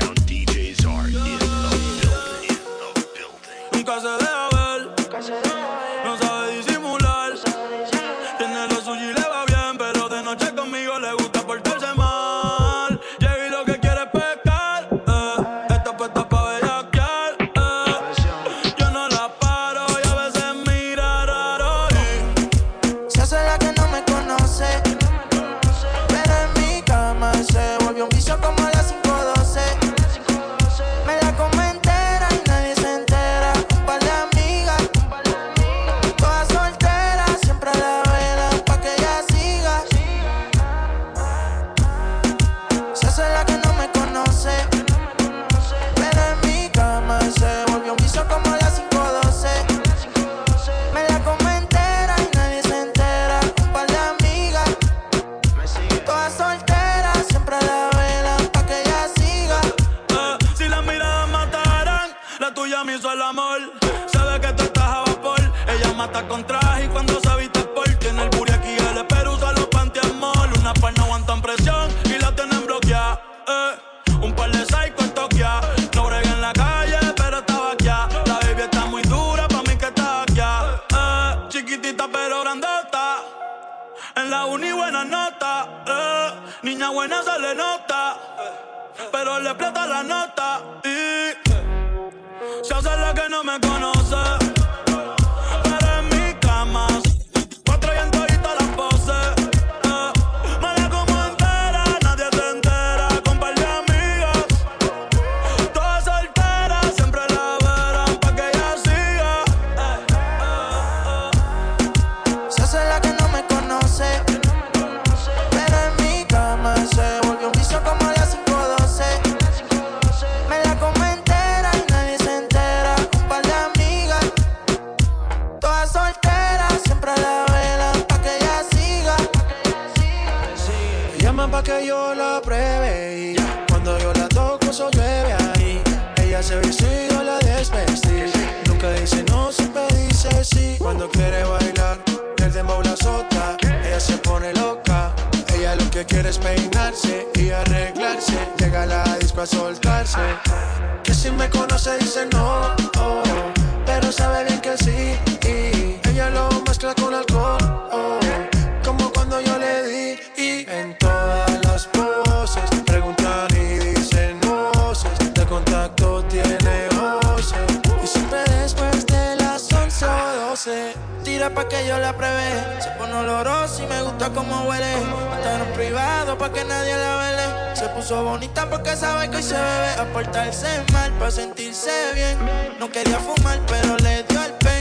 sound. O 12 tira pa' que yo la pruebe. Se pone oloroso y me gusta como huele. en privado pa' que nadie la vele. Se puso bonita porque sabe que hoy se bebe. A portarse mal pa' sentirse bien. No quería fumar, pero le dio el pen.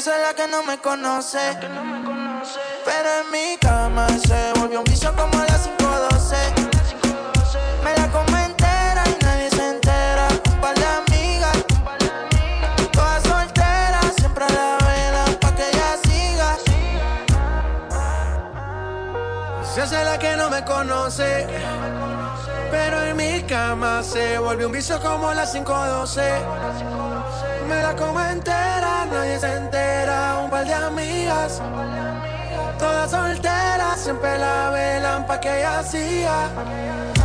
Se hace la que no me conoce. Pero en mi cama se volvió un vicio como a las 512. Me la comí entera y nadie se entera. Un par de amigas, todas solteras, siempre a la vela pa' que ella siga. Se hace la que no me conoce. Pero en mi cama se volvió un vicio como las 512. Me la como entera, nadie se entera. Un par de amigas, todas solteras, siempre la velan pa' que ella hacía.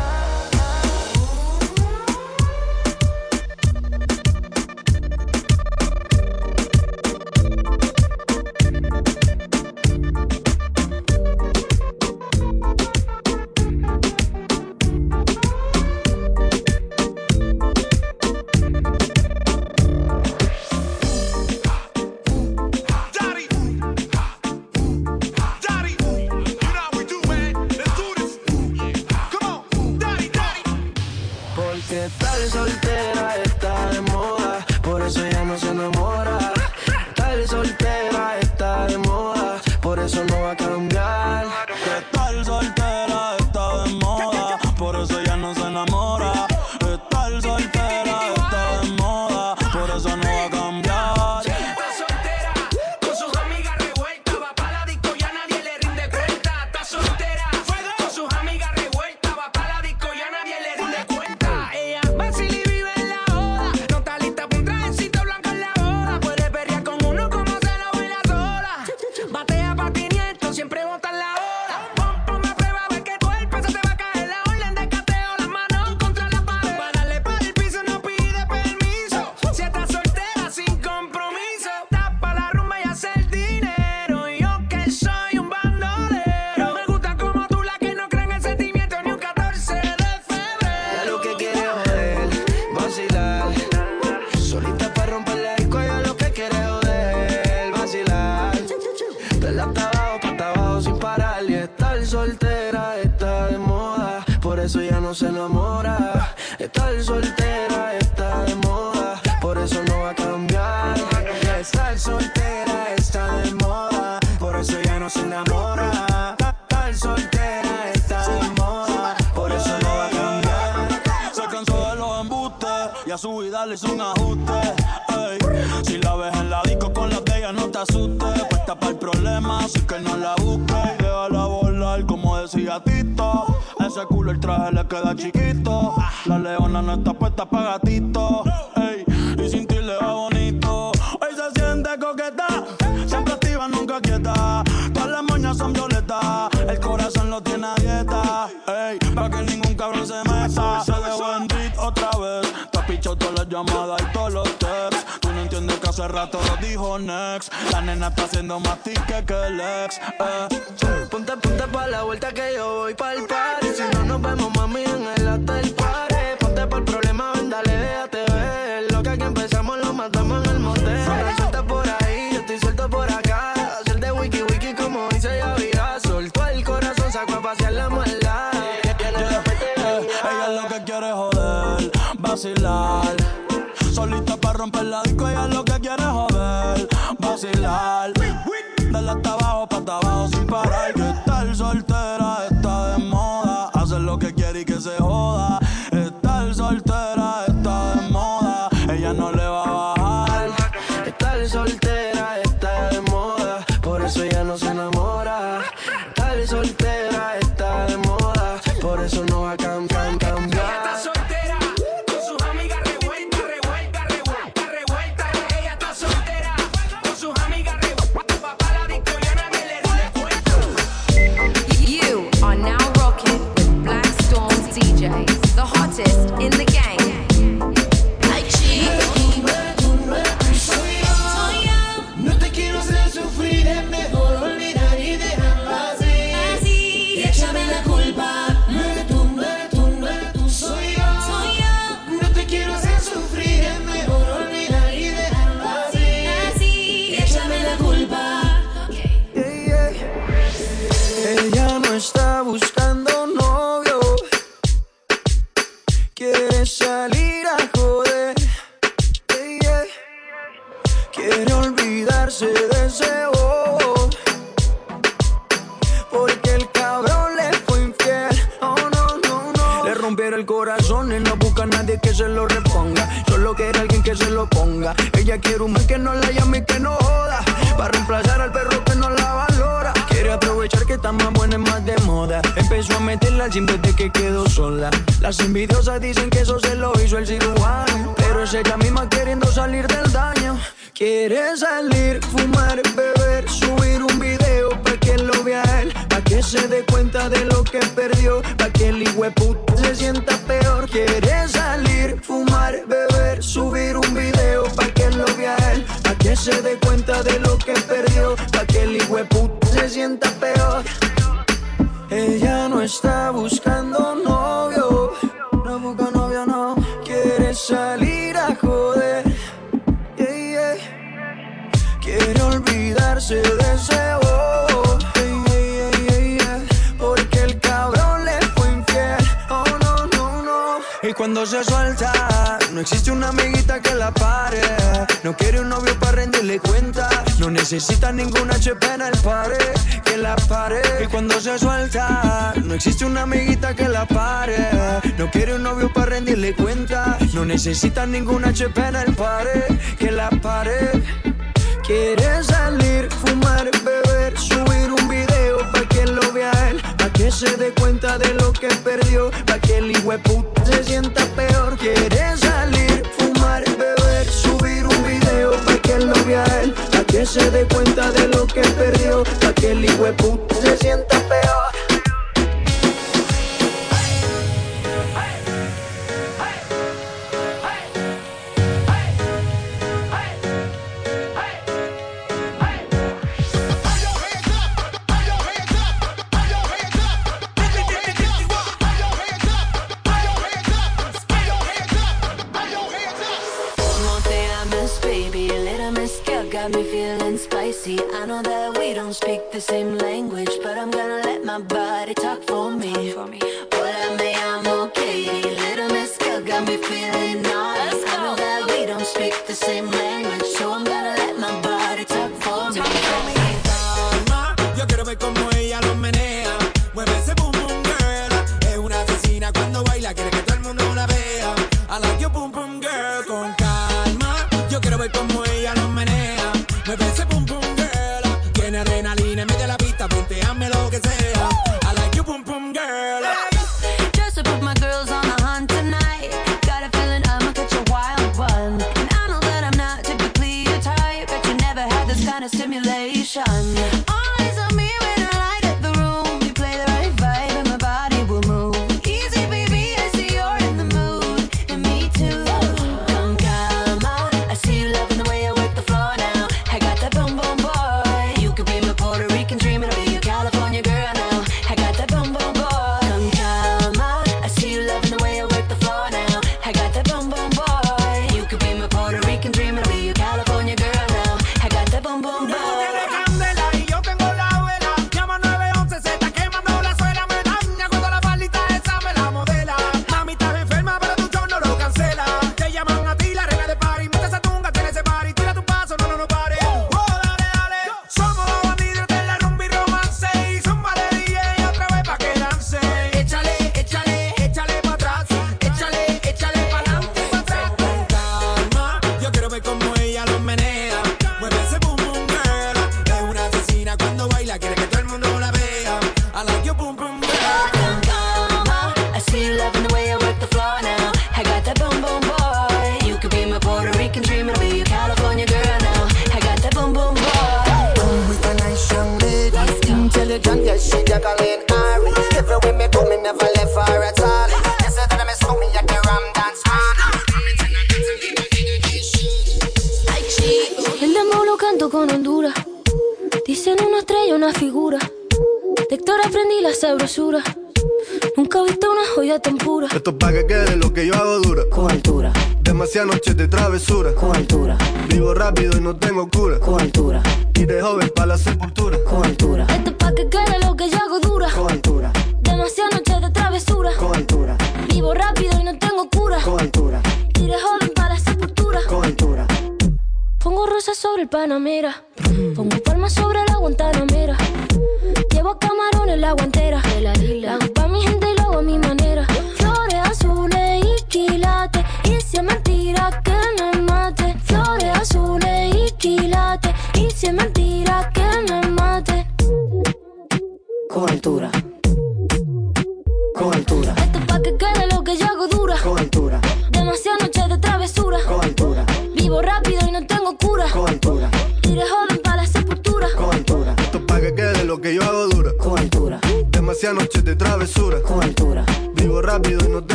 es un ajuste. Ey. Si la ves en la disco con las de ella, no te asustes. Puesta para el problema, así que no la busques. Déjala volar, como decía Tito. Ese culo el traje le queda chiquito. La leona no está puesta para gatito. La nena está haciendo más tique que el ex. Eh. Ponte, ponte pa' la vuelta que yo voy pa'l party. Si no nos vemos, mami, en el hotel party. Ponte por el problema, ven, dale, déjate ver. Lo que aquí empezamos lo matamos en el motel. Suelta por ahí, yo estoy suelto por acá. Hacer de wiki wiki como dice ya vida. Soltó el corazón, sacó a pasear la maldad. Ella es lo que quiere joder, vacilar. Solita para romper la disco, ella es lo que quiere joder, vacilar. Dale hasta abajo, pa' abajo sin parar. Ella quiere un man que no la llame y que no joda. Para reemplazar al perro que no la valora. Quiere aprovechar que está más buena y más de moda. Empezó a meterla al gym desde que quedó sola. Las envidiosas dicen que eso se lo hizo el cirujano. Pero es ella misma queriendo salir del daño. Quiere salir, fumar, beber, subir un video para que lo vea él, para que se dé cuenta de lo que perdió, para que el hijueput se sienta peor. Quiere salir, fumar, beber, subir un video se dé cuenta de lo que perdió, para que el hijueput se sienta peor. Ella no está buscando novio, no busca novio, no. Quiere salir a joder, yeah. Quiere olvidarse de ese bobo, porque el cabrón le fue infiel. Oh no, no, no. Y cuando se suelta, no existe una amiguita que la pare. No quiere un novio para rendirle cuenta. No necesita ninguna HP en el pare que la pare. Y cuando se suelta, no existe una amiguita que la pare. No quiere un novio para rendirle cuenta. No necesita ninguna HP en el pare que la pare. Quiere salir, fumar, beber, subir un video para que lo vea él, para que se dé cuenta de lo que perdió, para que el hijueput se sienta peor. Quiere salir, fumar, se dé cuenta de lo que perdió, para que el hijueput se sienta peor. Feeling. I know that we don't speak the same language, but I'm gonna let my body talk for me. Hola, rápido y no te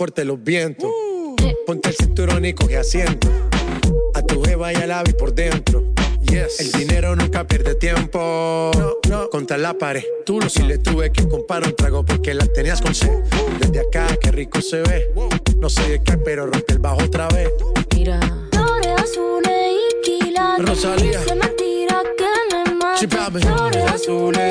los vientos. Ponte el cinturón y coge asiento. A tu jeva y al ave por dentro. Yes. El dinero nunca pierde tiempo. No. Contra la pared. Tú lo si le tuve que comprar un trago porque la tenías con sed. Desde acá, qué rico se ve. No sé de qué, pero rompe el bajo otra vez. Mira. Flores azules y quilates. Rosalía. Se me tira que me mate. Flores azules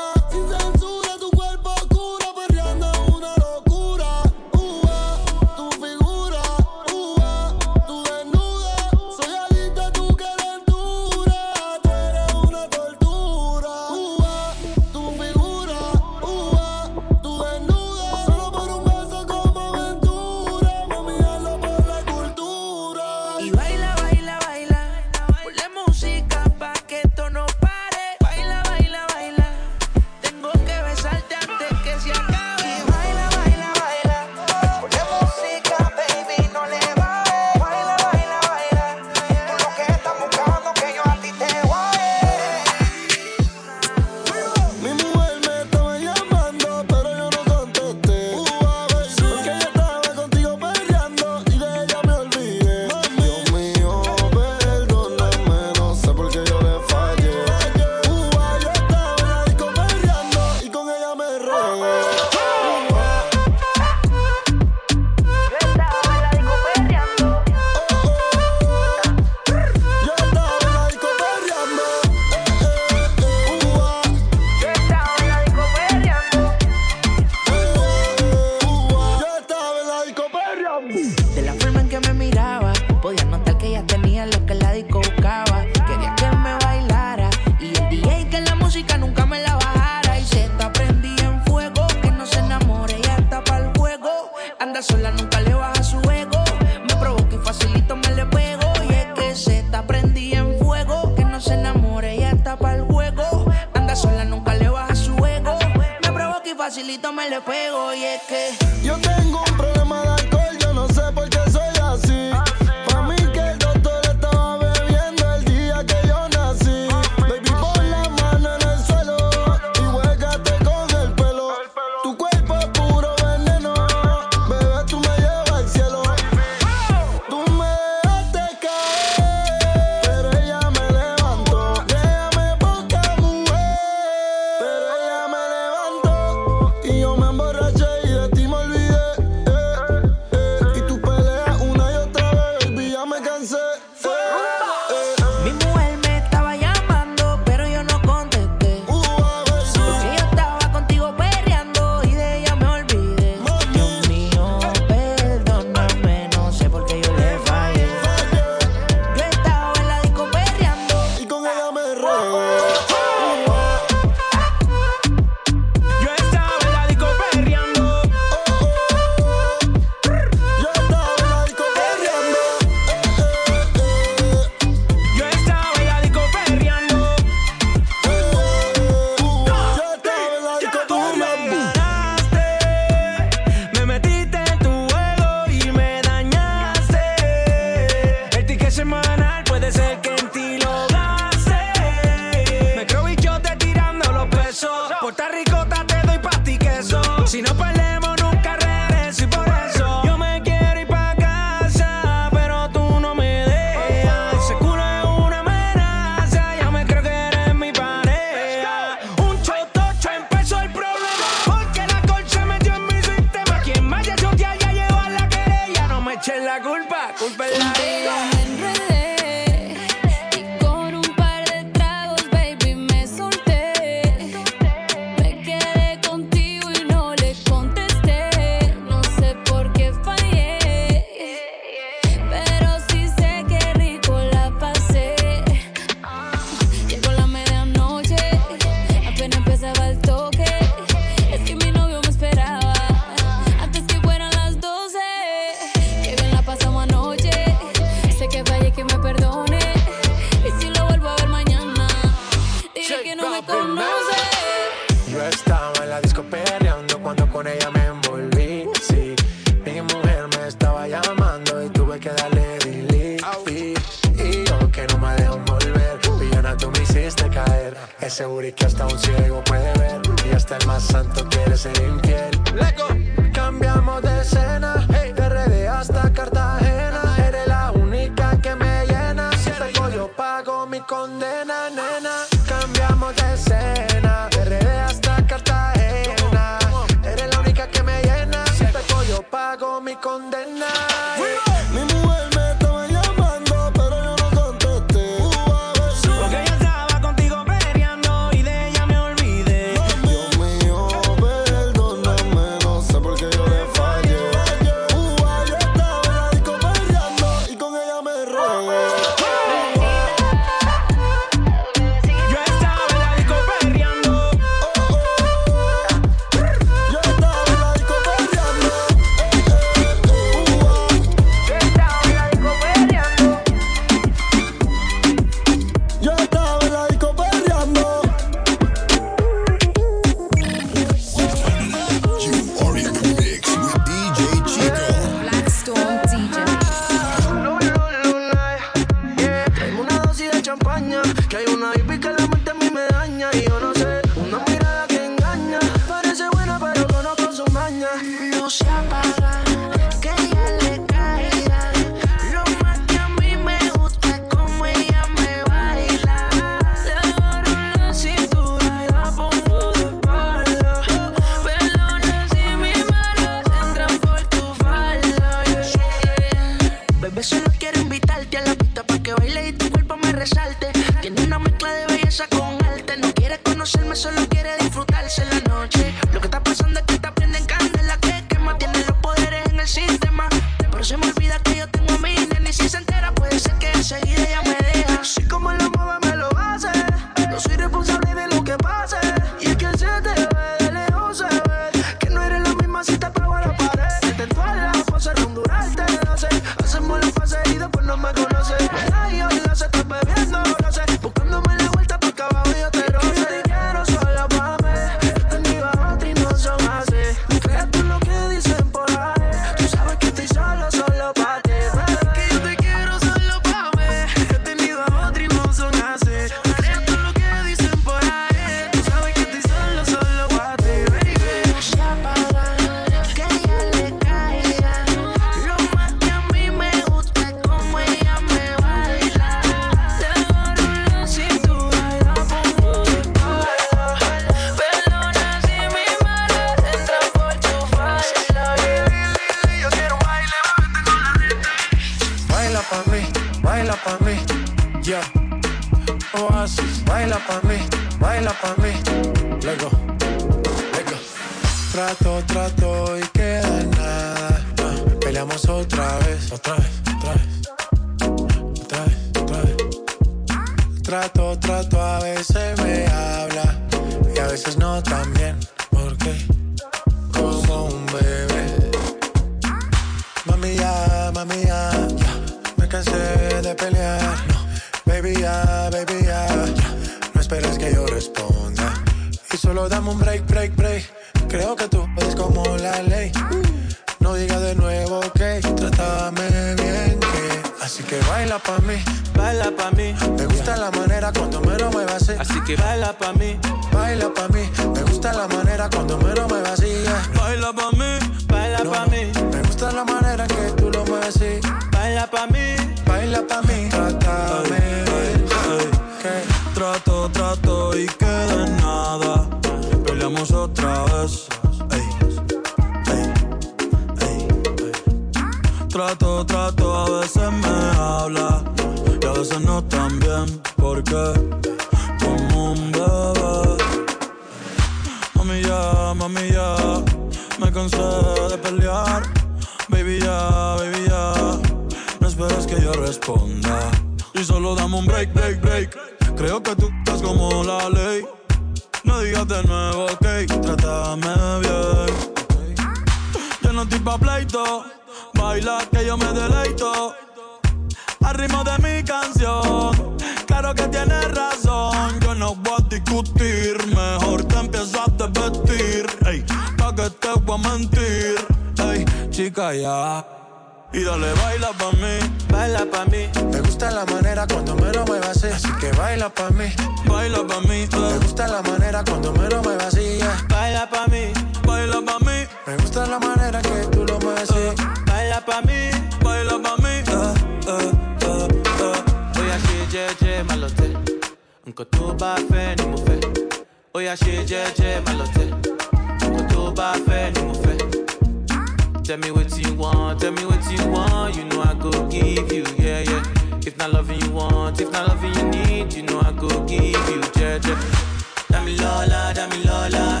mi Lola.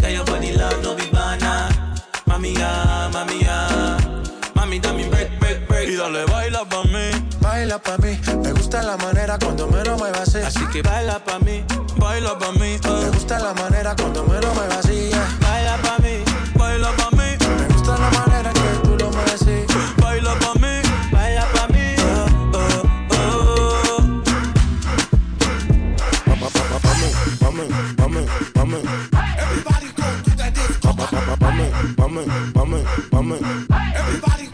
Que your body love no be banana. Mami, ah, mami, ah. Mami, dame break, break, break. Y dale, baila pa' mí. Baila pa' mí. Me gusta la manera cuando me lo muevas así. Así que baila pa' mí, baila pa' mí. Uh. Me ah. gusta la manera cuando me lo muevas bumming, bumming. Everybody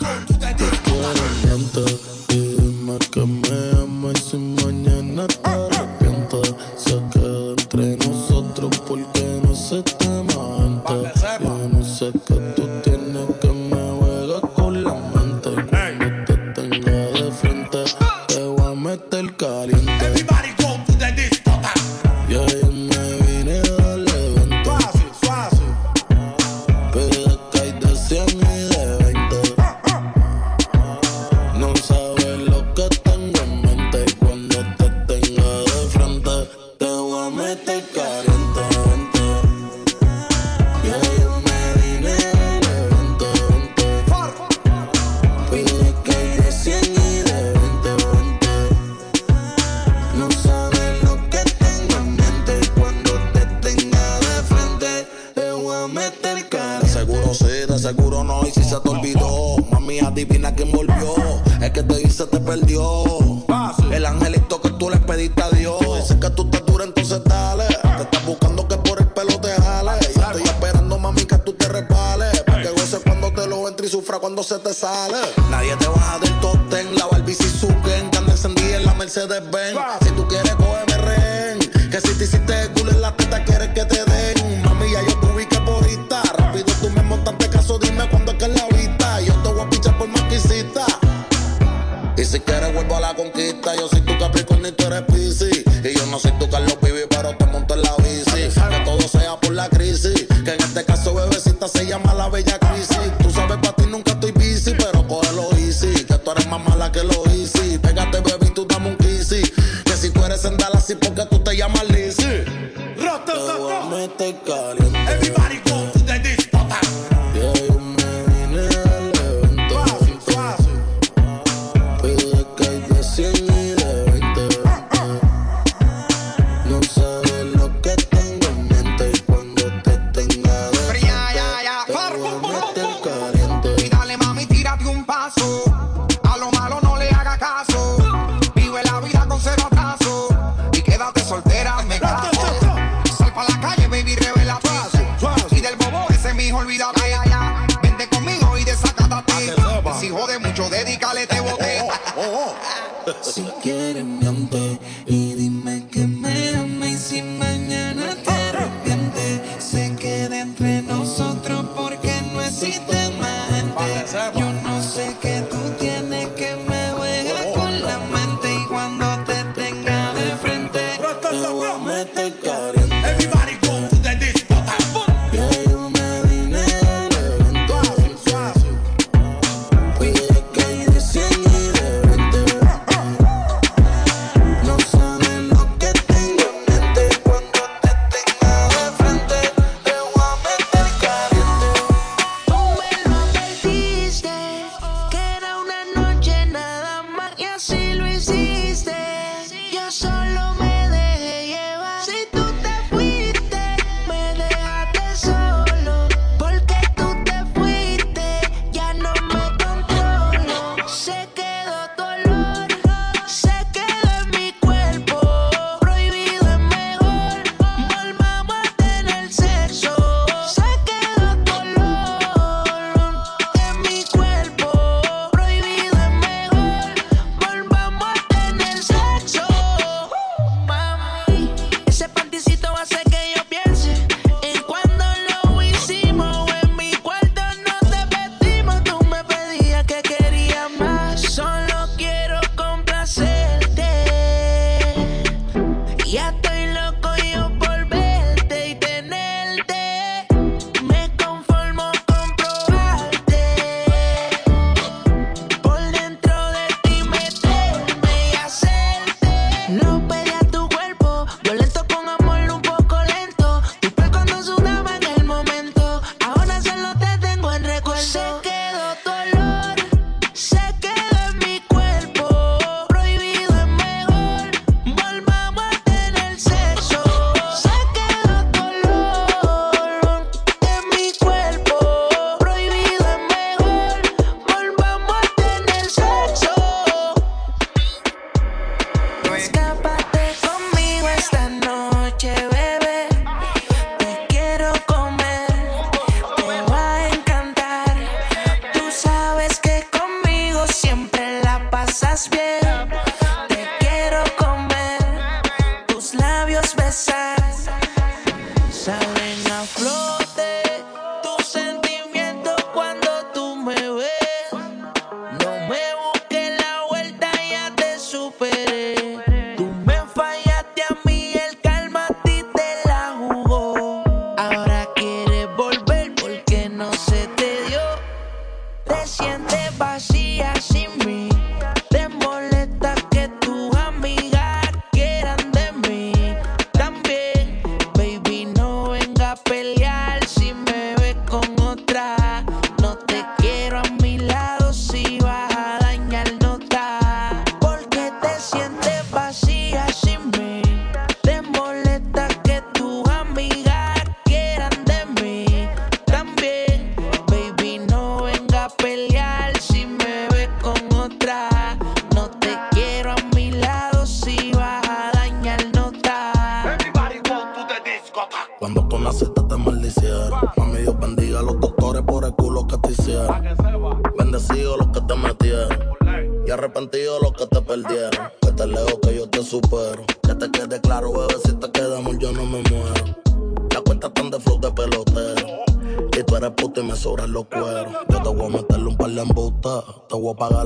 Si quieres miente y dime que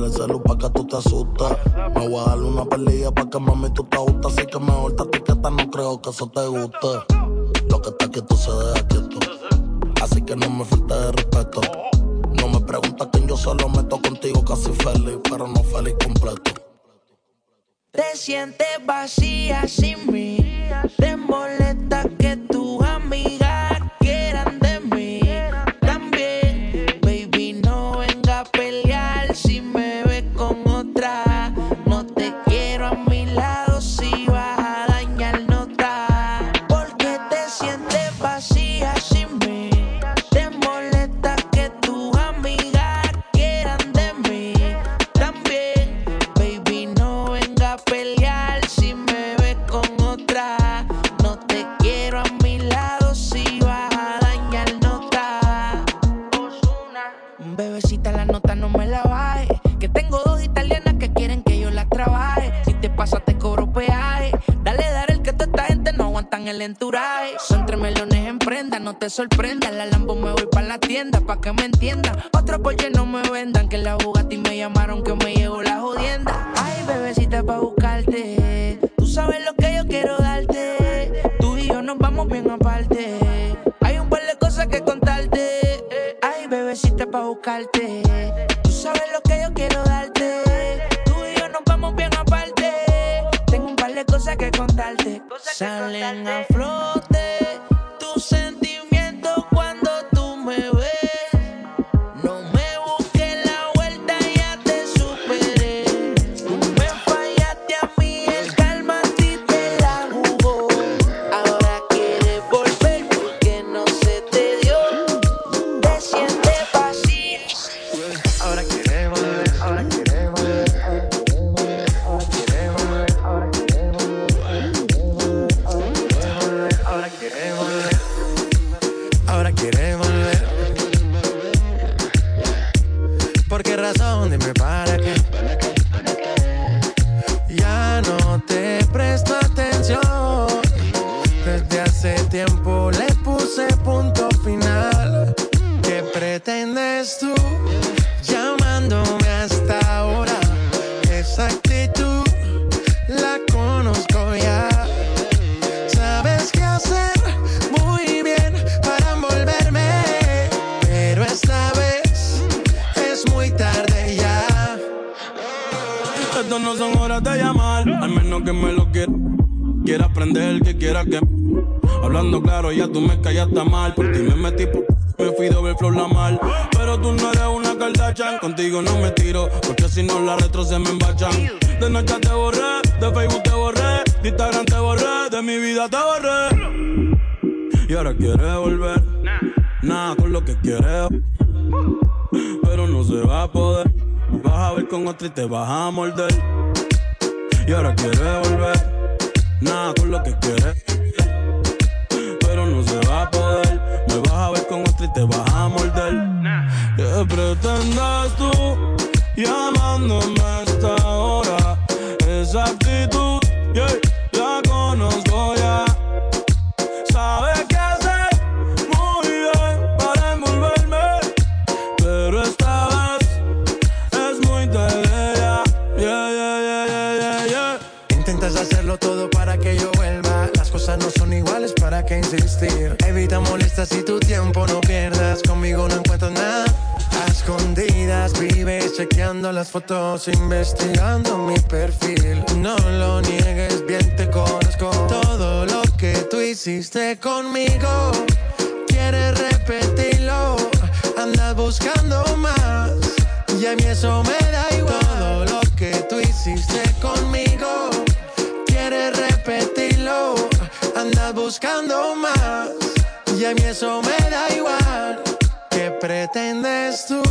dollars. I know tiempo le puse punto final. ¿Qué pretendes tú llamándome hasta ahora? Esa actitud la conozco ya. Sabes qué hacer muy bien para envolverme, pero esta vez es muy tarde ya. Estas no son horas de llamar, al menos que me lo quiera. Quiera aprender, que quiera que Hablando claro, ya tú me callaste mal. Por ti me metí por me fui doble flor la mal. Pero tú no eres una Kardashian, contigo no me tiro, porque si no la retro se me embachan. De Nacha te borré, de Facebook te borré, de Instagram te borré, de mi vida te borré. Y ahora quieres volver, nada con lo que quieres, pero no se va a poder. Vas a ver con otra y te vas a morder. Y ahora quieres volver, nada con lo que quieres a poder. Me vas a ver con otra y te vas a morder. ¿Qué pretendes tú llamándome a esta hora? Esa actitud Evita molestas si tu tiempo no pierdas. Conmigo no encuentras nada. A escondidas vives chequeando las fotos, investigando mi perfil. No lo niegues, bien te conozco. Todo lo que tú hiciste conmigo, quieres repetirlo. Andas buscando más. Y a mí eso me da igual. Todo lo que tú hiciste conmigo andas buscando más. Y a mí eso me da igual. ¿Qué pretendes tú?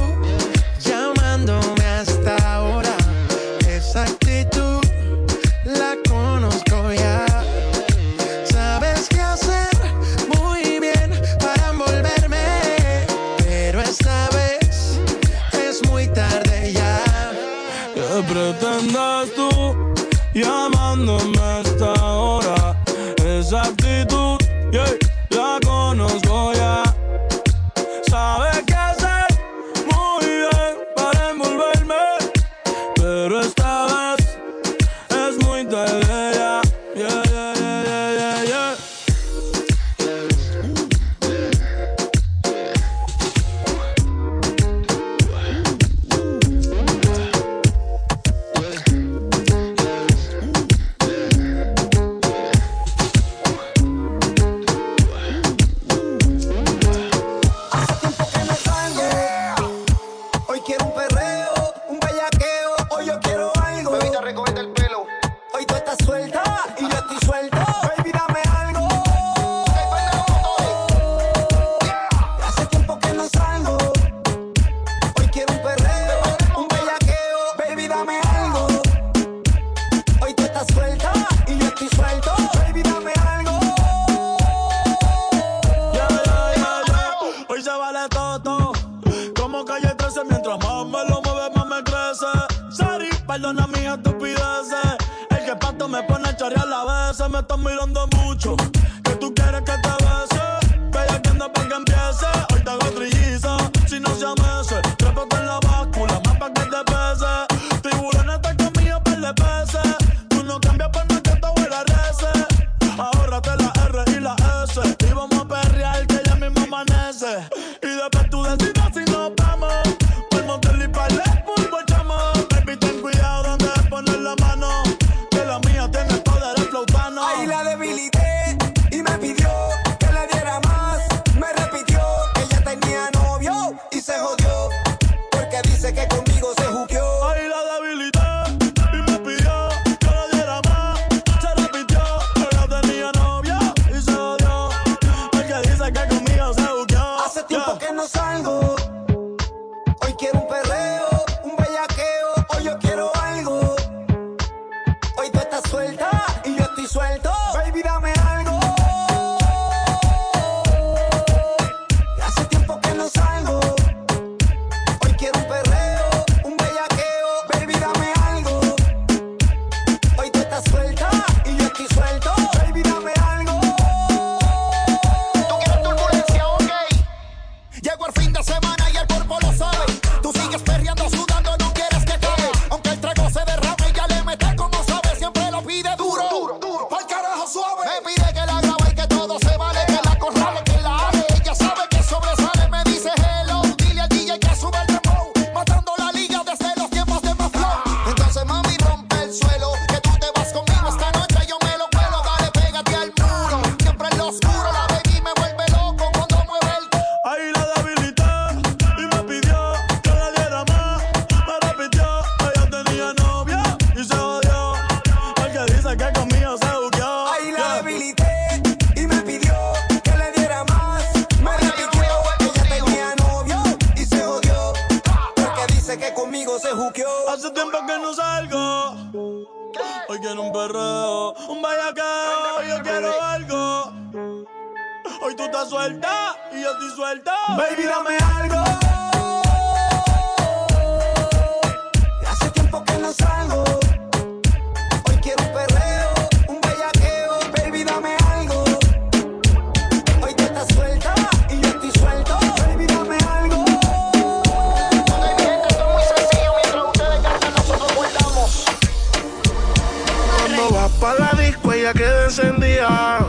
encendía.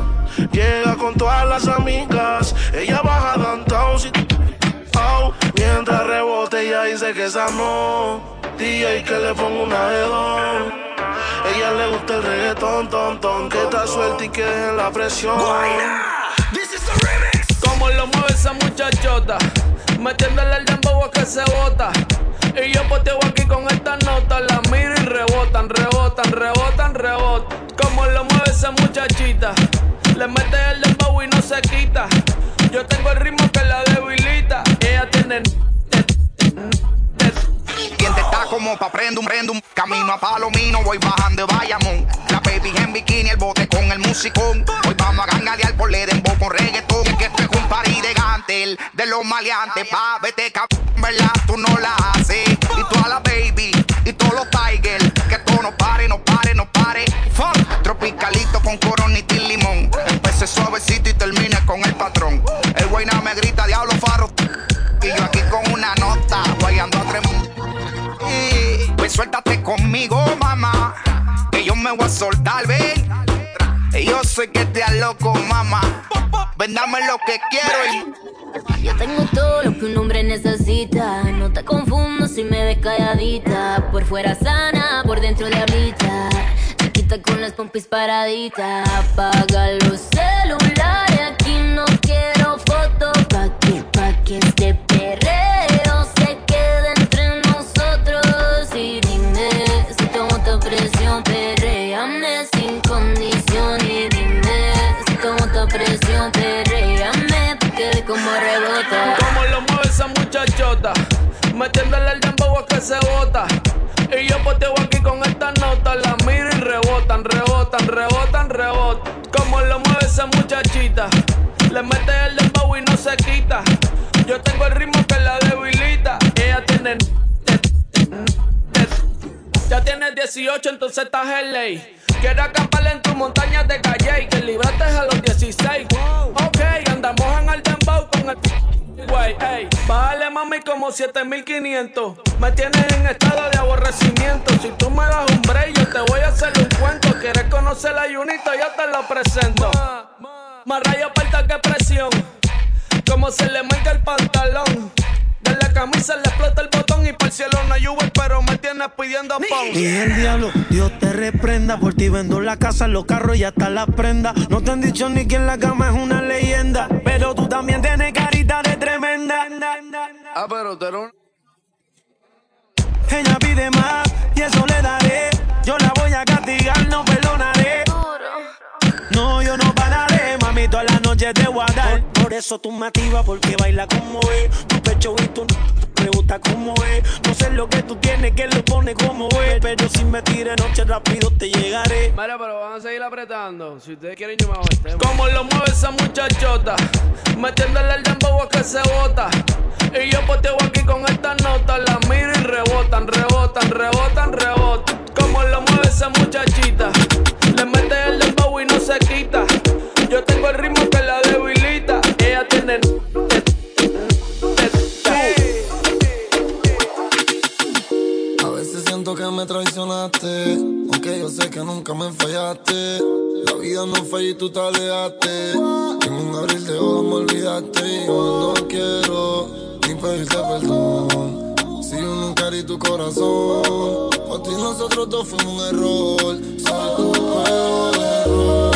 Llega con todas las amigas, ella baja downtown. Si mientras rebote, ella dice que esa no. DJ que le pongo una hedón. Ella le gusta el reggaetón, ton, ton. Que está suelta y que la presión. This is the remix. Como lo mueve esa muchachota, metiéndole el dembow a que se bota. Y yo poteo aquí con estas notas, las miro y rebotan, rebotan, rebotan, rebotan. Como lo esa muchachita. Le mete el dembow y no se quita. Yo tengo el ritmo que la debilita. Ella tiene. Quien te está como pa' prendum, prendum Camino a Palomino, voy bajando de Bayamón La baby en bikini, el bote con el musicón Hoy vamos a gangalear por le dembow con reggaetón Es que esto es un party de gantel, de los maleantes Pa' vete cabrón, ¿verdad? Tú no la haces Y toda la baby, y todos los tigers no pare, no pare, no pare. Fun. Tropicalito con coronita y limón. Empecé suavecito y termine con el patrón. El güey me grita, diablo farro. Y yo aquí con una nota, guayando a tres. Pues suéltate conmigo, mamá. Que yo me voy a soltar, ven yo sé que te loco, mamá. Ven, dame lo que quiero y Yo tengo todo lo que un hombre necesita. No te confundo si me ves calladita. Por fuera sana, por dentro diablita. Chiquita con las pompis paraditas. Apaga los celulares. Aquí no quiero fotos. Pa' que, pa' que este perreo se bota. Y yo poteo aquí con esta nota, la miro y rebotan, rebotan, rebotan, rebotan. Como lo mueve esa muchachita, le mete el dembow y no se quita. Yo tengo el ritmo que la debilita. Ella tiene. Ya tienes 18, entonces estás en ley. Quiero acampar en tu montaña de calle y que libraste a los 16. Ok, andamos en el. Güey, ey, bájale mami como 7500. Me tienes en estado de aborrecimiento. Si tú me das un break, yo te voy a hacer un cuento. ¿Quieres conocer la Junito? Yo te lo presento. Más rayo falta que presión. Como se le marca el pantalón. De la camisa le explota el botón y para el cielo no hay Uber, pero me tienes pidiendo pon. Y el diablo, Dios te reprenda. Por ti vendo la casa, los carros y hasta las prendas. No te han dicho ni que en la cama es una leyenda. Pero tú también tienes carita de tremenda. Ah, pero tú eres. Ella pide más y eso le daré. Yo la voy a castigar, no perdonaré. Por, eso tú me activas, porque baila como es. Tu pecho y tu me gusta como es. No sé lo que tú tienes, que lo pone como es. Pero si me tires noche rápido te llegaré. Vale, pero van a seguir apretando. Si ustedes quieren, yo me hago el tema. Como lo mueve esa muchachota, metiéndole el dembow a que se bota. Y yo poteo aquí con esta nota, la miro y rebotan, rebotan, rebotan, rebotan. Como lo mueve esa muchachita, le mete el dembow y no se quita. Yo tengo el ritmo que la debilita. A veces siento que me traicionaste, aunque yo sé que nunca me fallaste. La vida no falla y tú te alejaste. En un abril de ojos me olvidaste y yo no quiero ni pedirte perdón. Si yo nunca herí tu corazón, por ti nosotros dos fuimos un error. Soy tu peor error.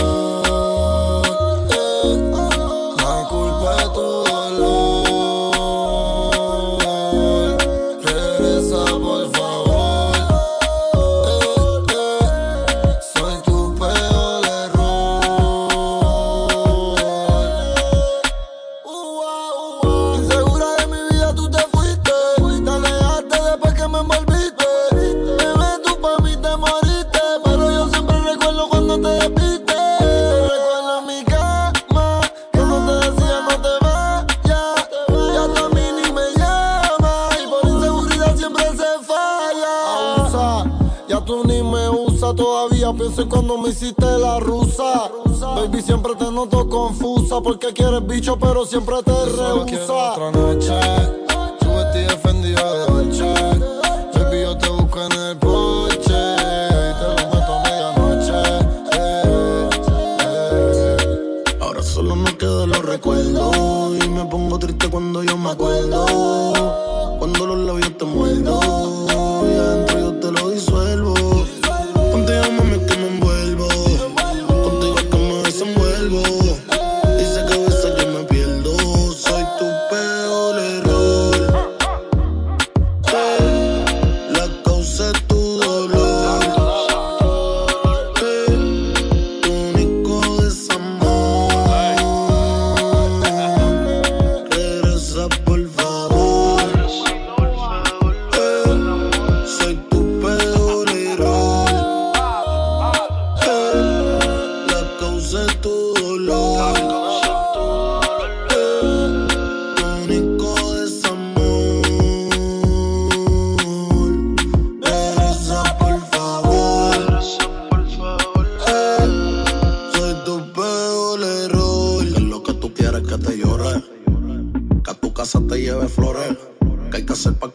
Me hiciste la rusa. Baby, siempre te noto confusa. Porque quieres bicho, pero siempre te rehúsa. otra noche. Yo vestí defendido de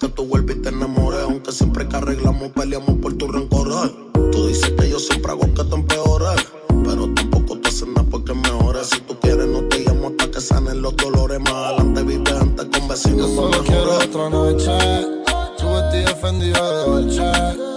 que tú vuelves y te enamores. Aunque siempre que arreglamos peleamos por tu rencores. Eh. Tú dices que yo siempre hago que te empeores. Pero tampoco te hacen nada porque mejores. Si tú quieres, no te llamo hasta que sanen los dolores. Más adelante vives antes con vecinos. Yo solo quiero otra noche. Tu vestida ofendida de Dolce.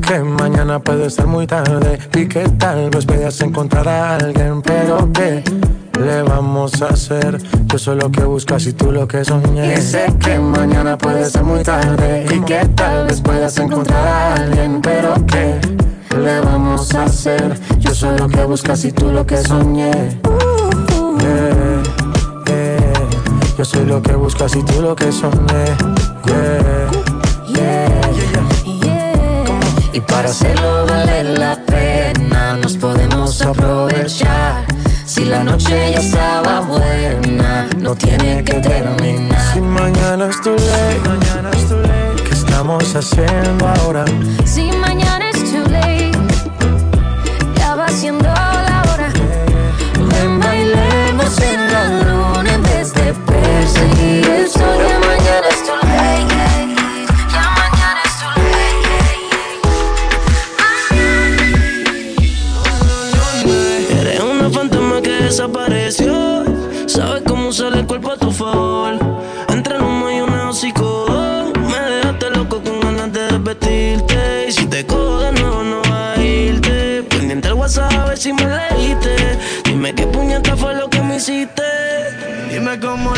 que mañana puede ser muy tarde y que tal vez vayas a encontrar a alguien, pero que le vamos a hacer? Yo soy lo que buscas y tú lo que soñé. Y sé que mañana puede ser muy tarde y que tal vez puedas encontrar a alguien, pero ¿qué le vamos a hacer? Yo soy eh, eh, lo que buscas y tú lo que soñé. Yeah, yeah. Yo soy lo que buscas y tú lo que soñé. Yeah para hacerlo vale la pena nos podemos aprovechar. Si la noche ya estaba buena, no tiene que terminar. Si mañana es mañana es tu ley, ¿qué estamos haciendo ahora? Si mañana como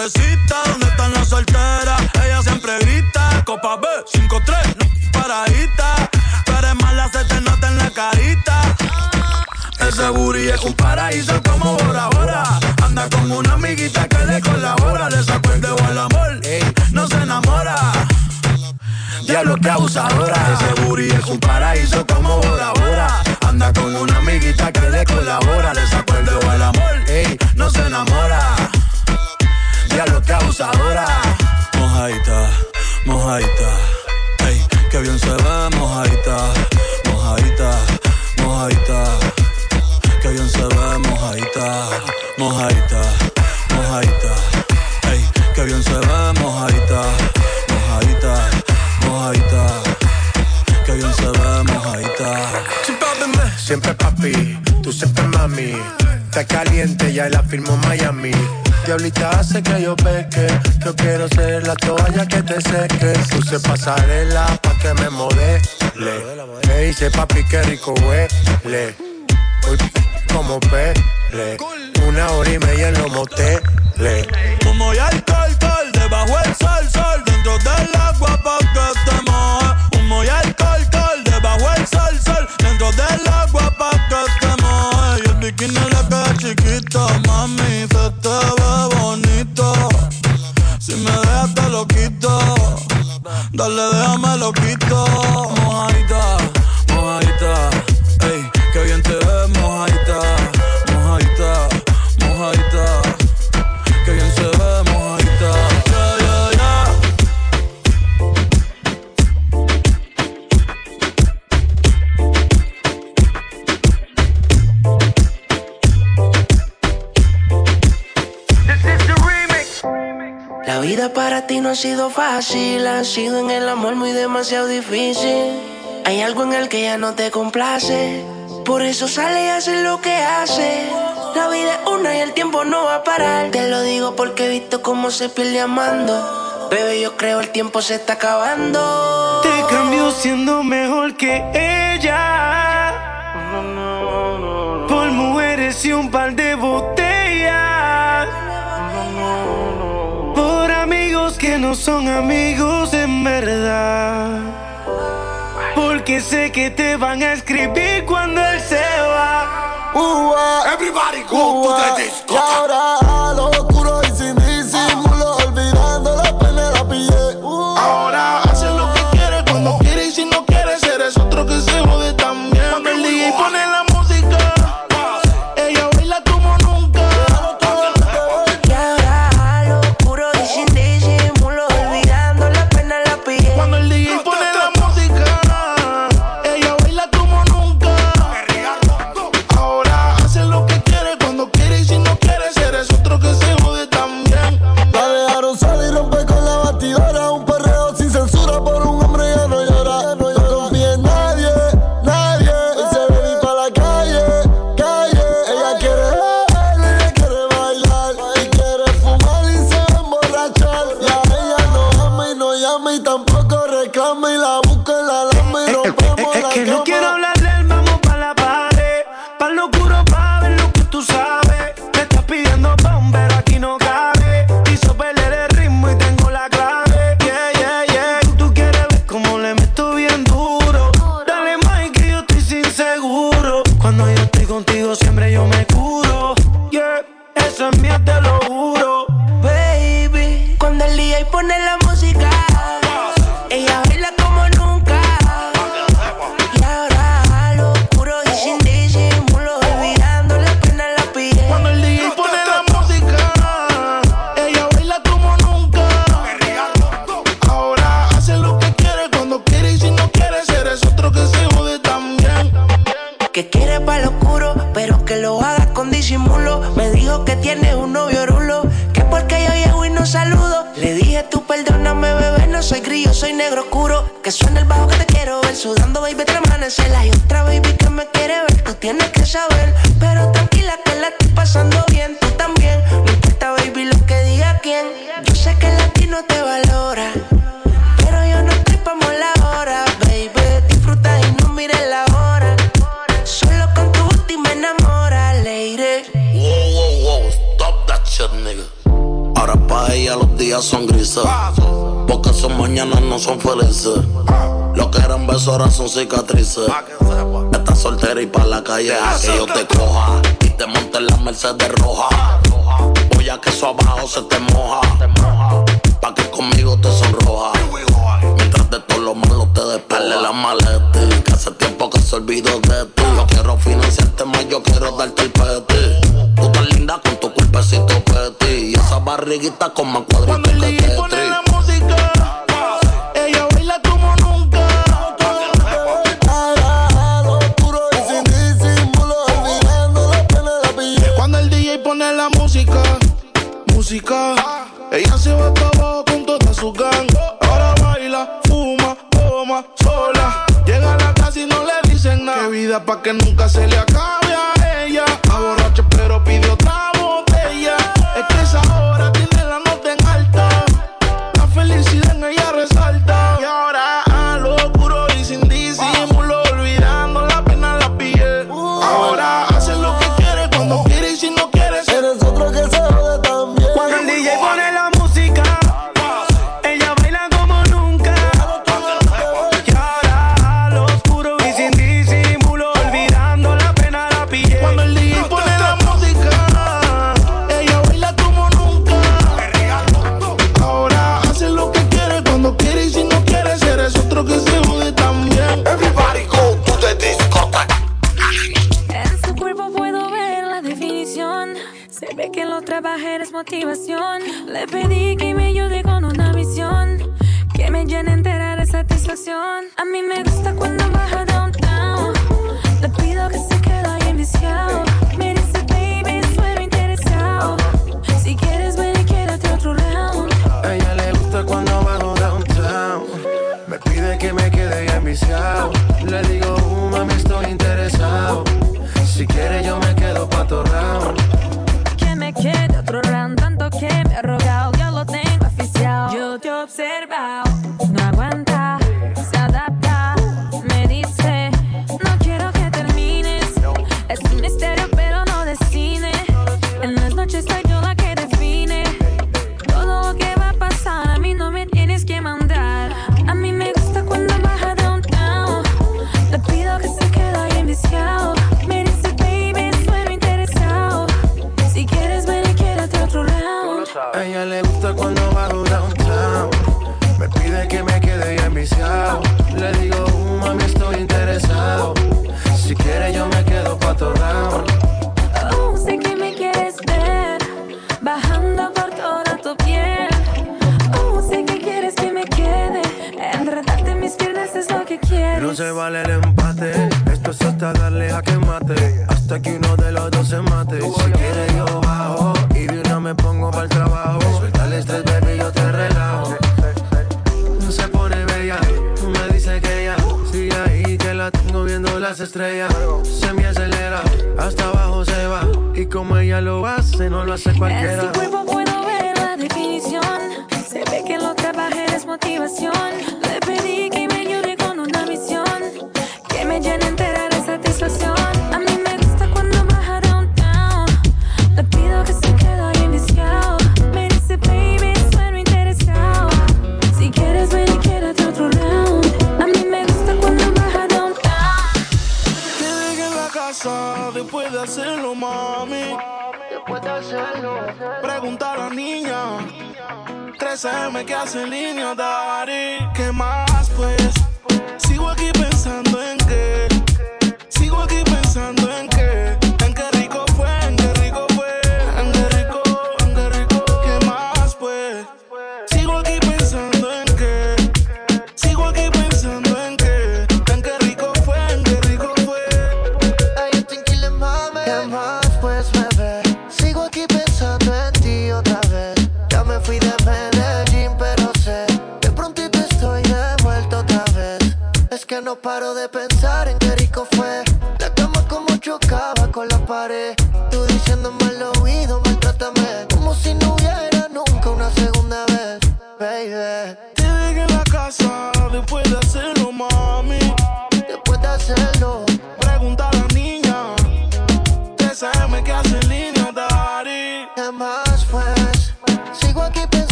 necesita. ¿Dónde están las solteras? Ella siempre grita. Copa B, 5-3, no paradita. Tú eres mala, se te nota en la carita. Ese booty es un paraíso como Bora Bora. Anda con una amiguita que le colabora. Le sacó el dedo al amor. No se enamora. Diablo que abusadora. Ese booty es un paraíso como Bora Bora. Anda con una amiguita que le colabora. Le sacó el dedo al amor. No se enamora. Diablo que abusadora. Mojaita, mojaita. Ey, que bien se ve, mojaita. Mojaita, mojaita. Que bien se ve, mojaita. Mojaita, mojaita. Ey, que bien se ve, mojaita. Mojaita, mojaita. Que bien se ve, mojaita. Siempre papi, tú siempre mami. Está caliente, ya la firmó Miami. Diablita hace que yo peque. Yo quiero ser la toalla que te seque. Puse pasarela pa' que me modele. Me dice papi que rico huele. Voy como pele. Una hora y media en los moteles. Humo y alcohol, col, debajo el sol, sol, dentro del agua pa' que te moje. Humo y alcohol, col, debajo el sol, sol, dentro del agua chiquito, mami, se te ve bonito. Si me dejas te lo quito, dale déjame lo quito. La vida para ti no ha sido fácil, ha sido en el amor muy demasiado difícil. Hay algo en el que ya no te complace, por eso sale y hace lo que hace. La vida es una y el tiempo no va a parar. Te lo digo porque he visto cómo se pierde amando. Bebé, yo creo el tiempo se está acabando. Te cambio siendo mejor que ella. Por mujeres y un par de botellas. que no son amigos en verdad. Porque sé que te van a escribir cuando él se va. Everybody go uh to the disco.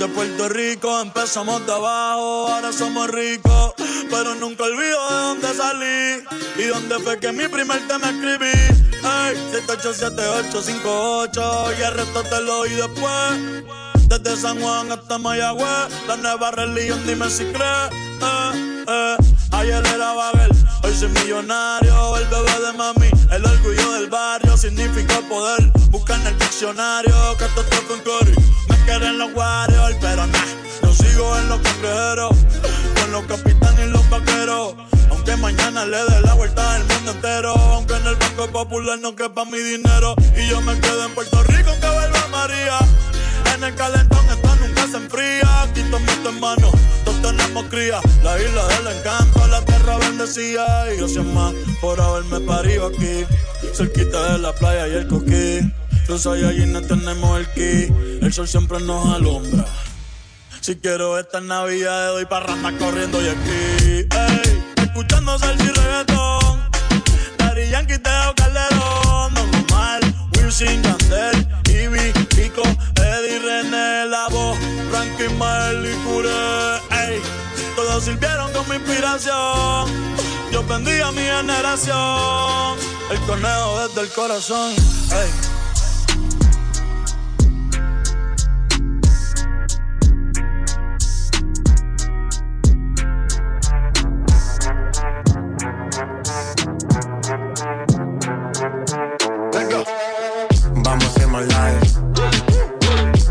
de Puerto Rico, empezamos de abajo, ahora somos ricos. Pero nunca olvido de dónde salí y dónde fue que mi primer tema escribí. Ey, 787858 y el resto te lo oí después. Desde San Juan hasta Mayagüez, la nueva religión, dime si crees. Eh, eh. Ayer era Babel, hoy soy millonario. El bebé de mami, el orgullo del barrio, significa poder. Busca en el diccionario que esto está con Cory. Quieren los Warriors, pero nah, yo sigo en los cangrejeros. Con los capitanes y los vaqueros. Aunque mañana le dé la vuelta al mundo entero. Aunque en el Banco Popular no quepa mi dinero. Y yo me quedo en Puerto Rico aunque vuelva María. En el calentón esto nunca se enfría. Aquí tomo tu hermano, todos tenemos cría. La isla del encanto, la tierra bendecida. Y gracias más por haberme parido aquí. Cerquita de la playa y el coquí. Los Saiyajines tenemos el ki. El sol siempre nos alumbra. Si quiero esta Navidad, doy parranda corriendo y aquí. Ey, escuchando salsa y reggaetón. Daddy Yankee, Teo Calderón. Don Omar, Wilson, Yandel, Ivy, Pico, Eddie, René, La Voz, Frankie, Mel y Curé. Ey, todos sirvieron con mi inspiración. Yo bendiga a mi generación. El conejo desde el corazón. Ey.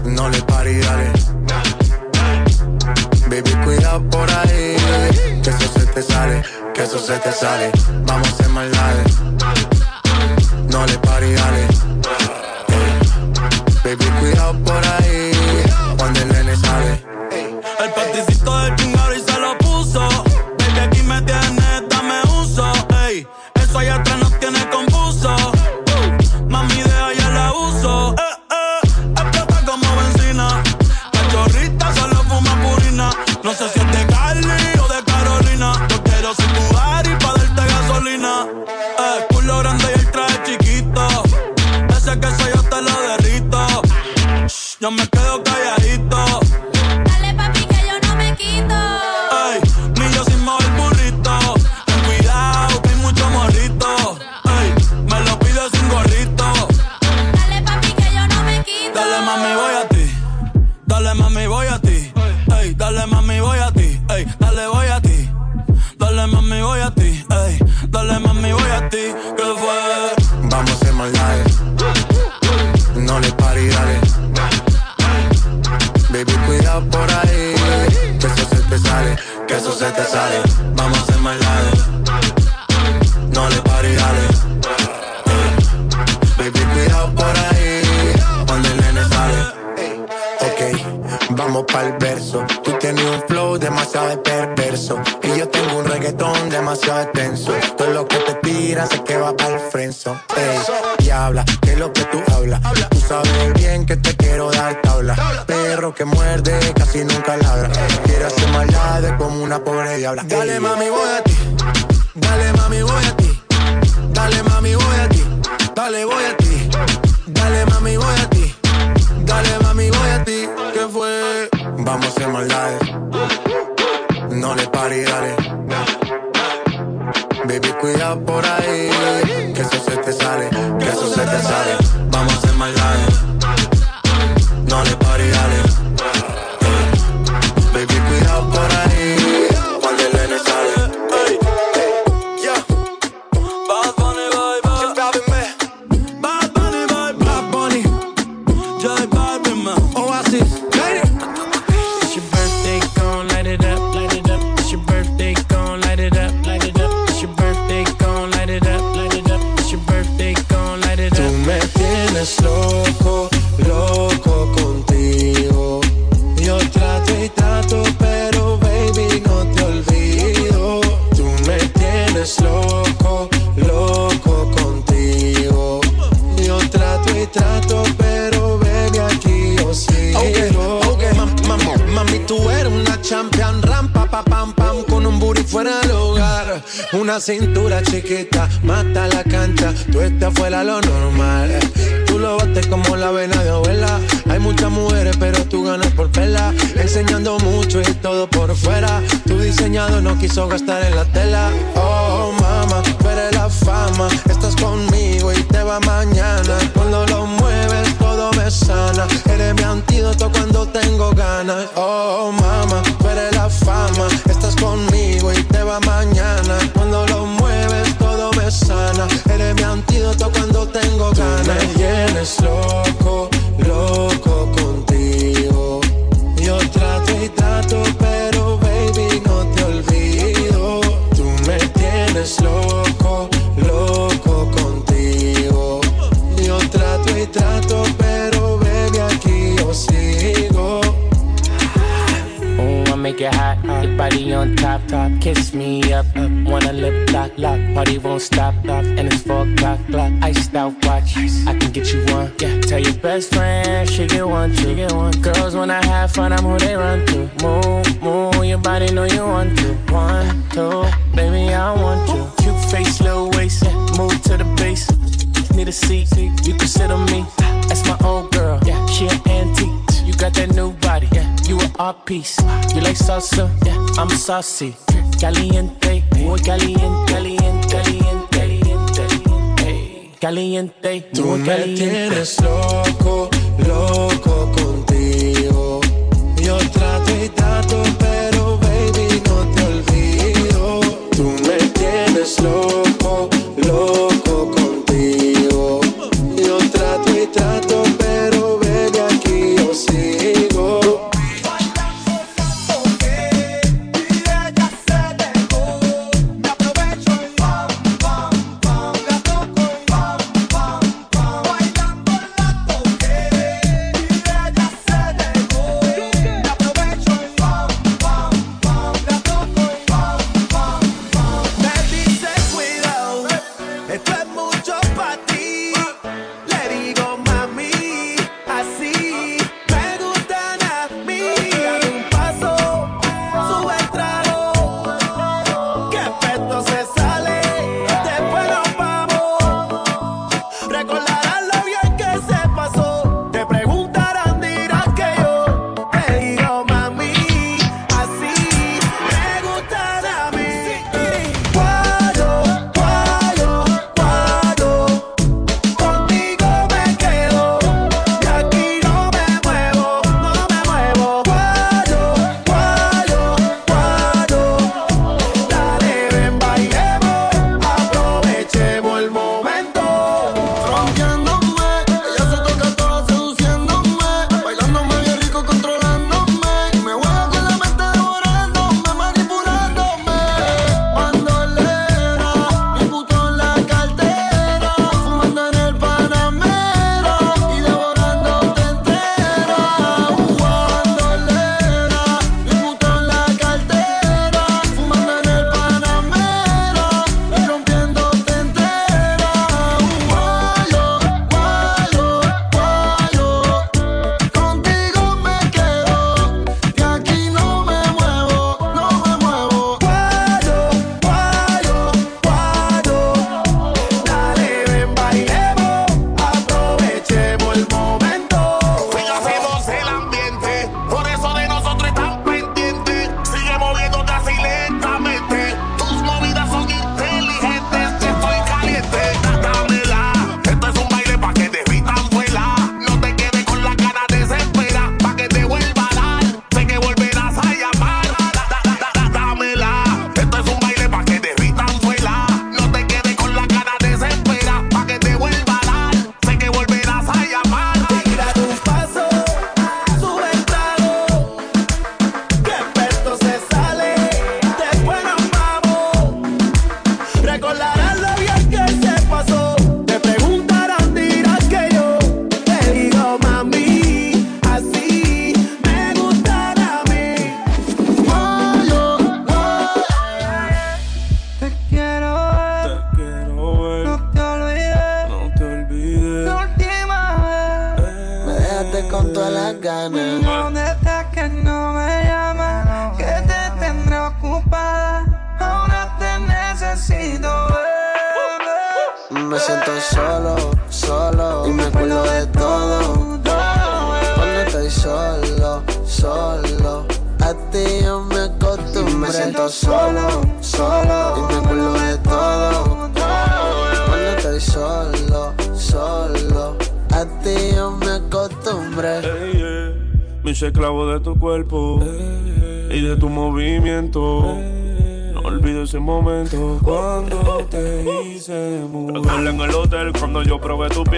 No le pare y dale. Baby, cuidado por ahí. Que eso se te sale, que eso se te sale. Vamos a hacer live. No le pare y dale. Baby, cuidado por ahí. salsa, yeah, I'm saucy. Caliente, muy caliente, caliente, caliente, caliente. Caliente, muy Tú caliente. Me tienes loco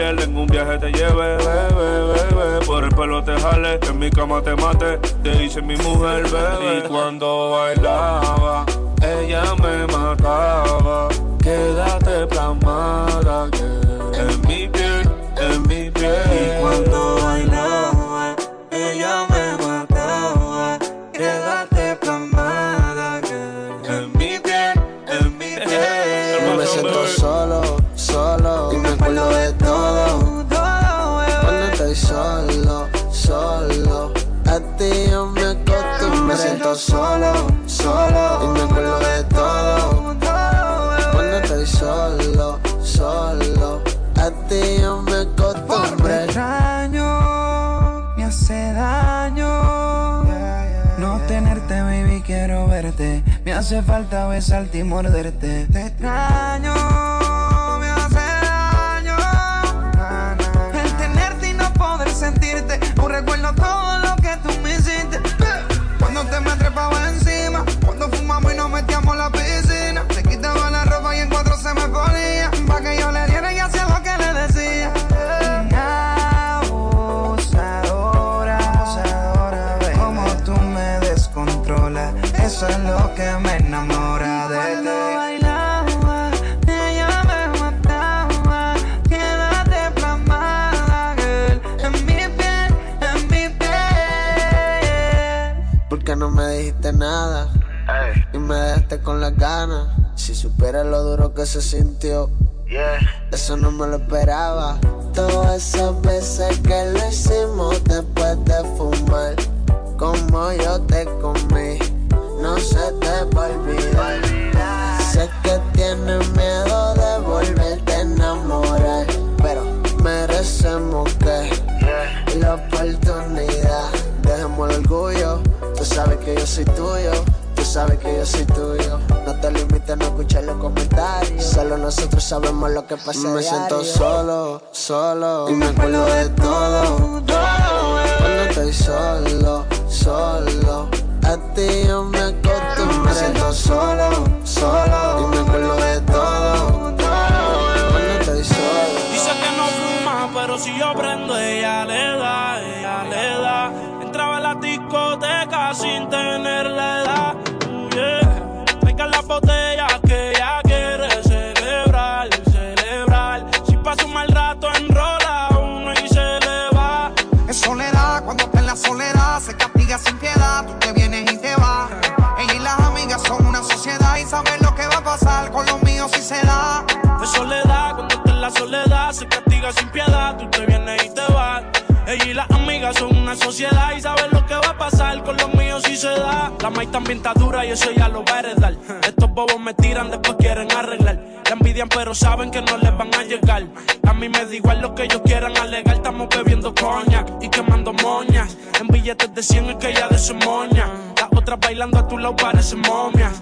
En un viaje te llevé, bebé, bebé. Por el pelo te jale, en mi cama te maté. Te hice mi mujer, bebé. Y cuando bailaba, hace falta besarte y morderte. Te Lo duro que se sintió, eso no me lo esperaba. Todas esas veces que lo hicimos después de fumar, nosotros sabemos lo que pasa. Me siento solo, solo. Y me acuerdo de todo. Cuando estoy solo, solo. A ti yo me acostumbré. Me siento solo, solo. Y me acuerdo de todo. Cuando estoy solo. Dice que no fuma, pero si yo prendo, ella le da, ella le da. Entraba en la discoteca sin tener la edad. Yeah. Traigan las y saben lo que va a pasar con los míos si se da. La maíz también está dura y eso ya lo va a. Estos bobos me tiran, después quieren arreglar. La envidian, pero saben que no les van a llegar. A mí me da igual lo que ellos quieran alegar. Estamos bebiendo coña y quemando moñas. En billetes de 100 es que ella de su moña. Las otras bailando a tu lado parecen momias.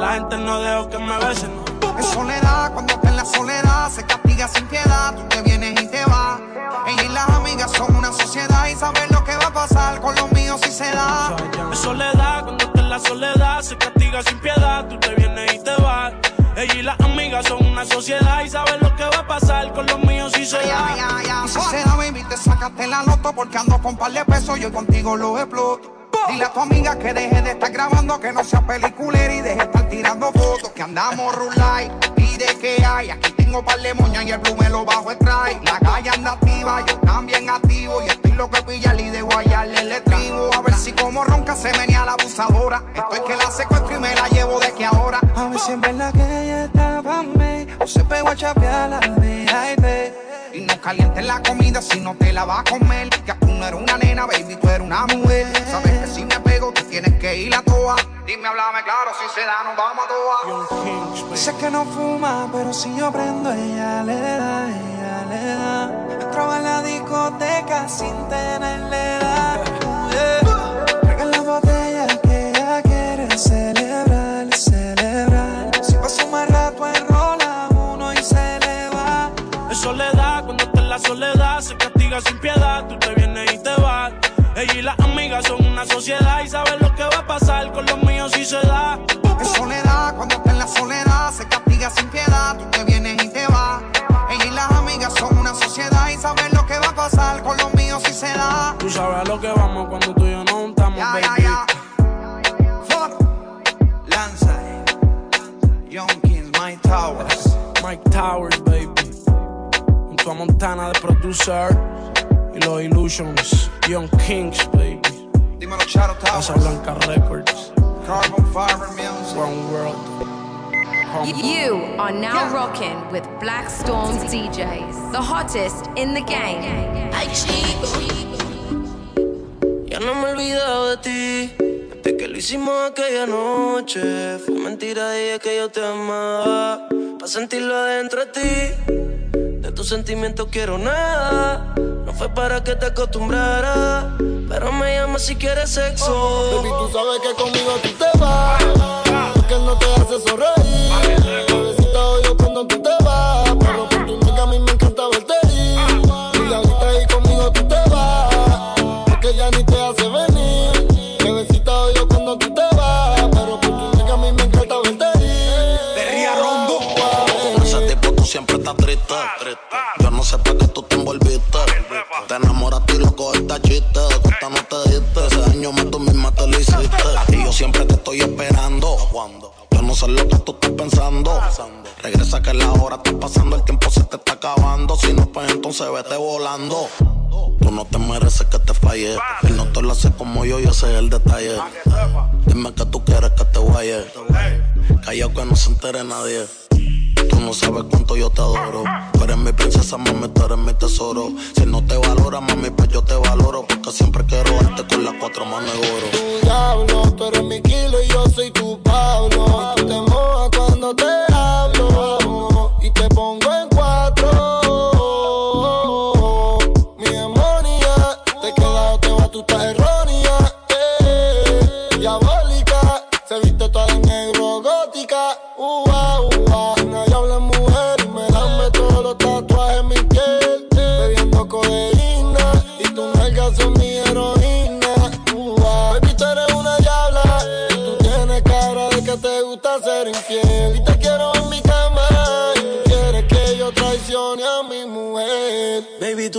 gente no dejo que me besen. Es soledad, cuando está en la soledad, se castiga sin piedad, tú te vienes y te vas. Ella y las amigas son una sociedad y saben lo que va a pasar con los míos si se da. Es soledad, cuando está en la soledad, se castiga sin piedad, tú te vienes y te vas. Ella y las amigas son una sociedad y saben lo que va a pasar con los míos si se da. Y si se da, baby, te sacaste la loto porque ando con par de pesos, yo contigo lo exploto. Dile a tu amiga que deje de estar grabando, que no sea peliculera y deje de estar tirando fotos, que andamos rulay. Y pide que hay. Aquí tengo par de moñas y el blue me lo bajo strike. La calle anda activa, yo también activo. Y estoy loco de pillarle y de guayarle el estribo. A ver si como ronca se venía la abusadora. Estoy que la secuestro y me la llevo de que ahora. A ver si en verdad que ella estaba me O se pegó a chapear la VIP Y no calientes la comida si no te la vas a comer. Que tú no eres una nena, baby, tú eres una mujer. Sabes que si me pego, tú tienes que ir a toa. Dime, háblame claro, si se da, nos vamos a toa. Dice que no fuma, pero si yo prendo, ella le da, ella le da. Entraba en la discoteca sin tenerle edad. Yeah. Traigan la que ella quiere celebrar, soledad se castiga sin piedad. Tú te vienes y te vas. Ella y las amigas son una sociedad y saben lo que va a pasar con los míos si se da. Es soledad, cuando está en la soledad se castiga sin piedad. Tú te vienes y te vas. Ella y las amigas son una sociedad y saben lo que va a pasar con los míos si se da. Tú sabes a lo que vamos cuando tú y yo no estamos, Ya, baby. ya, ya. Lanza, Young Kings, My Towers. Mike Towers, baby. Junto a Montana de producer y los Illusions. Young Kings, baby. Dímelo, Charo Casa Blanca Records. Carbon Fiber Music. One World. You are now rocking with Black Storm DJs, the hottest in the game. Ay, chico. Ya no me he olvidado de ti. Desde que lo hicimos aquella noche. Fue mentira, dije que yo te amaba. Pa' sentirlo adentro de ti. Tus sentimientos quiero nada. No fue para que te acostumbrara. Pero me llama si quieres sexo. Baby, tú sabes que conmigo tú te vas. Porque no te hace sonreír. Bebecita odio cuando tú te vas. Yo no sé para qué tú te envolviste. Te enamoraste y lo cogiste a chiste. De cuenta no te diste. Ese daño más tú misma te lo hiciste. Y yo siempre te estoy esperando. Yo no sé lo que tú estás pensando. Regresa que la hora está pasando, el tiempo se te está acabando. Si no, pues entonces vete volando. Tú no te mereces que te falle. Él no te lo hace como yo y ese es el detalle. Dime que tú quieres que te guaye. Callao que no se entere nadie. Tú no sabes cuánto yo te adoro. Tú eres mi princesa, mami, tú eres mi tesoro. Si no te valora, mami, pues yo te valoro. Porque siempre quiero darte con las cuatro manos de oro. Tu diablo, tú eres mi kilo y yo soy tu Pablo. Y tú te mojas cuando te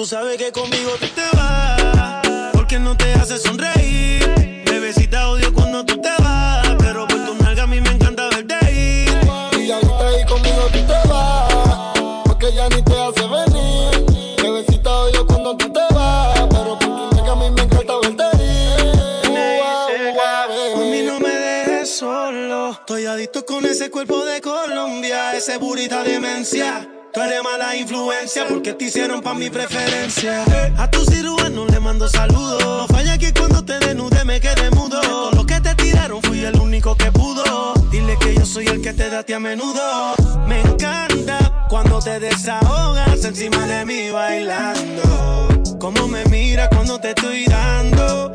tú sabes que conmigo tú te vas. Porque no te hace sonreír. Bebecita odio cuando tú te vas. Pero por tu nalga a mí me encanta verte ir. Y ahorita ahí conmigo tú te vas, porque ya ni te hace venir. Bebecita odio cuando tú te vas, pero por tu nega a mí me encanta verte ir. A mí baby. no me dejes solo. Estoy adicto con ese cuerpo de Colombia, ese burita demencia. Tú eres mala influencia porque te hicieron pa' mi preferencia. A tu cirujano le mando saludos. No falla que cuando te desnude me quede mudo. De todo lo que te tiraron fui el único que pudo. Dile que yo soy el que te da a ti a menudo. Me encanta cuando te desahogas encima de mí bailando. Como me mira cuando te estoy dando.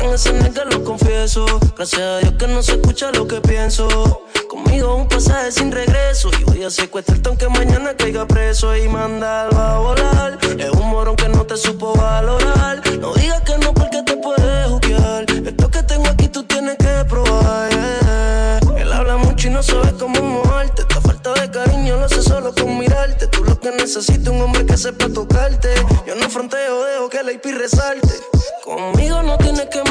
En ese nigga lo confieso. Gracias a Dios que no se escucha lo que pienso. Conmigo un pasaje sin regreso. Y voy a secuestrarte aunque mañana caiga preso y mandarlo a volar. Es un morón que no te supo valorar. No digas que no porque te puedes juzgar. Esto que tengo aquí tú tienes que probar. yeah. Él habla mucho y no sabe cómo mojarte. Esta falta de cariño lo hace solo con mirarte. Tú lo que necesitas un hombre que sepa tocarte. Yo no fronteo, dejo que la IP resalte. Conmigo no tienes que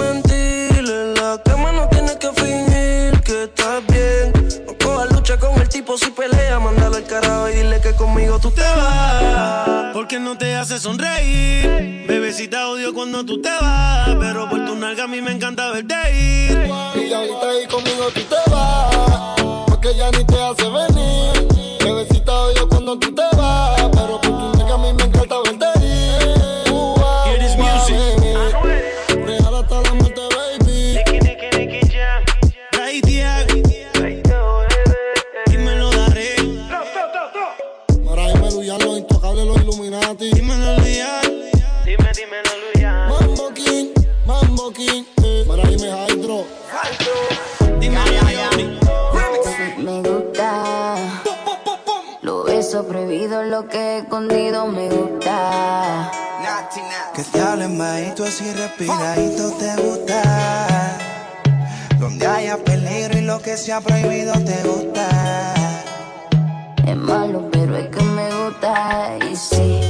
tú te vas. Porque no te hace sonreír. Bebecita odio cuando tú te vas. Pero por tu nalga a mí me encanta verte ir. Y ahorita ahí conmigo tú te vas. Respiradito te gusta. Donde haya peligro y lo que sea prohibido te gusta. Es malo, pero es que me gusta. Y sí,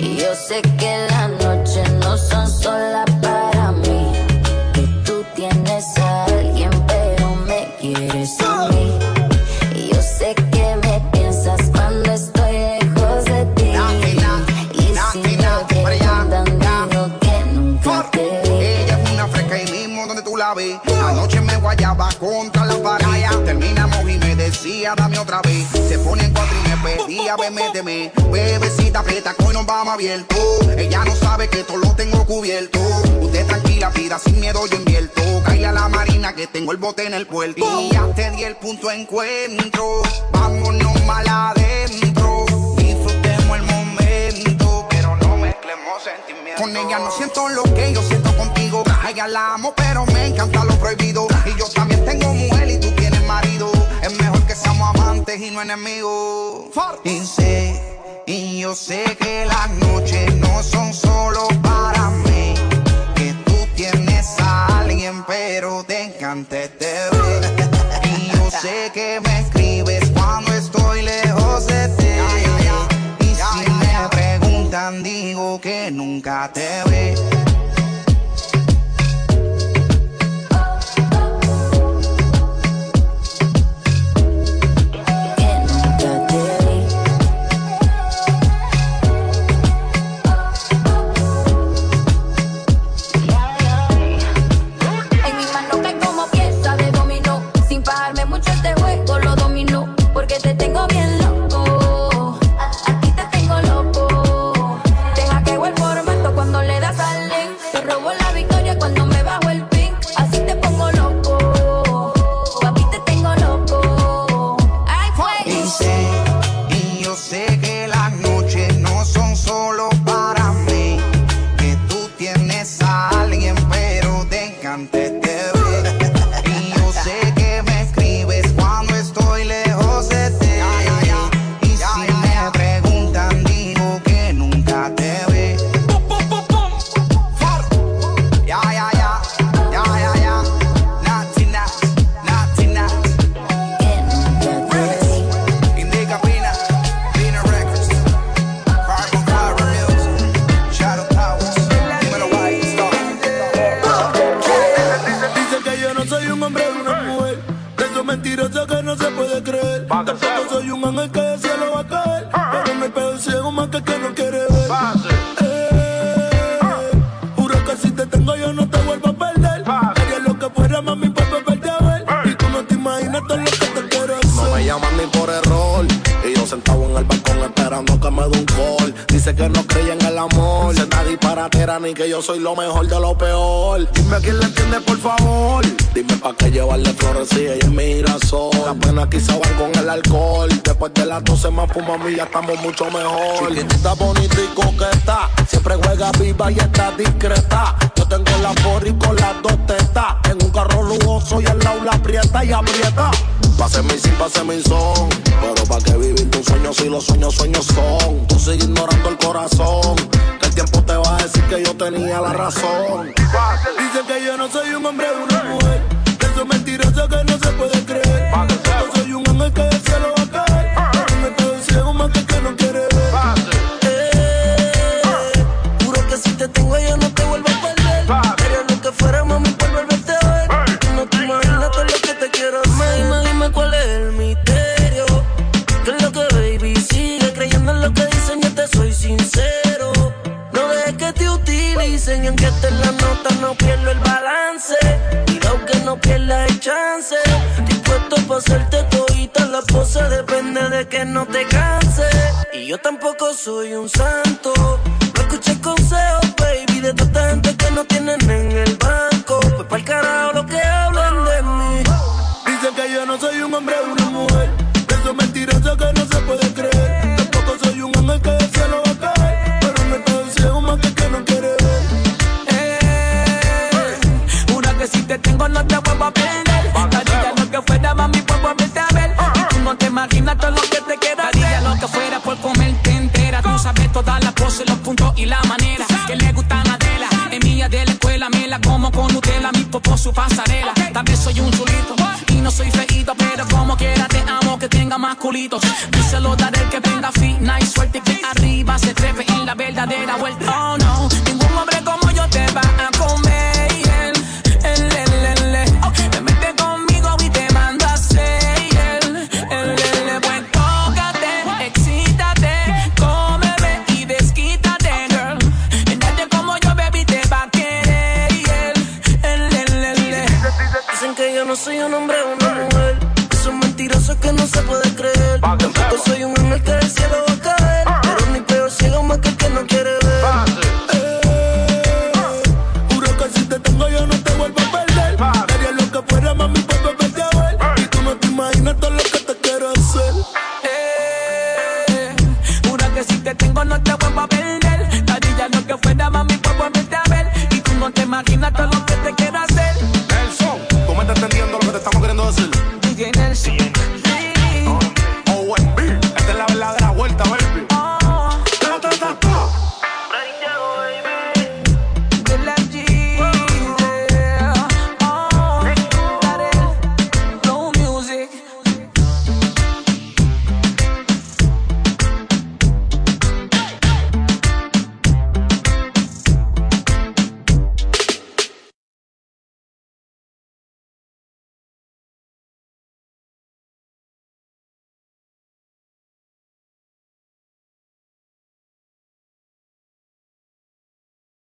y yo sé que las noches contra la pared. Terminamos y me decía, dame otra vez. Se pone en cuatro y me pedía, ve, méteme. Bebecita, aprieta, que hoy nos vamos abierto. Ella no sabe que todo lo tengo cubierto. Usted tranquila, pida sin miedo, yo invierto. Caile a la marina que tengo el bote en el puerto. Y ya te di el punto encuentro. Vámonos mal adentro. Disfrutemos el momento, pero no mezclemos sentimientos. Con ella no siento lo que yo siento contigo. A ella la amo, pero me encanta lo prohibido. Y yo también tengo mujer y tú tienes marido. Es mejor que seamos amantes y no enemigos. Y sé, y yo sé que las noches no son solo para mí. Que tú tienes a alguien, pero te encanta este. Y yo sé que me escribes cuando estoy lejos de ti. Y si me preguntan, digo que nunca te ve. Ni que yo soy lo mejor de lo peor. Dime a quién le entiende, por favor. Dime pa' qué llevarle flores si ella es mi girasol. Las quizá van con el alcohol. Después de las 12 más fumamos y ya estamos mucho mejor. Chiquitita, bonita y coqueta. Siempre juega viva y está discreta. Yo tengo la porri con las dos tetas. En un carro lujoso y al lado la aprieta y aprieta. Pase mi sí, pase mi son. Pero pa' que vivir tu sueño si los sueños sueños son. Tú sigues ignorando el corazón. Tiempo te va a decir que yo tenía la razón. Dicen que yo no soy un hombre de una mujer. De esos mentirosos que no se puede creer. ni aunque te la nota, no pierdo el balance. Cuidado que no pierdas el chance. Dispuesto a hacerte todita la posa, depende de que no te canse. Y yo tampoco soy un santo. No escuches consejos, baby, de tanta gente que no tienen en el banco. Pues para el carajo pasarela. También soy un chulito y no soy feito, pero como quiera te amo que tenga más culitos. Yo se lo daré que venga fina y suerte y que arriba se trepe en la verdadera vuelta.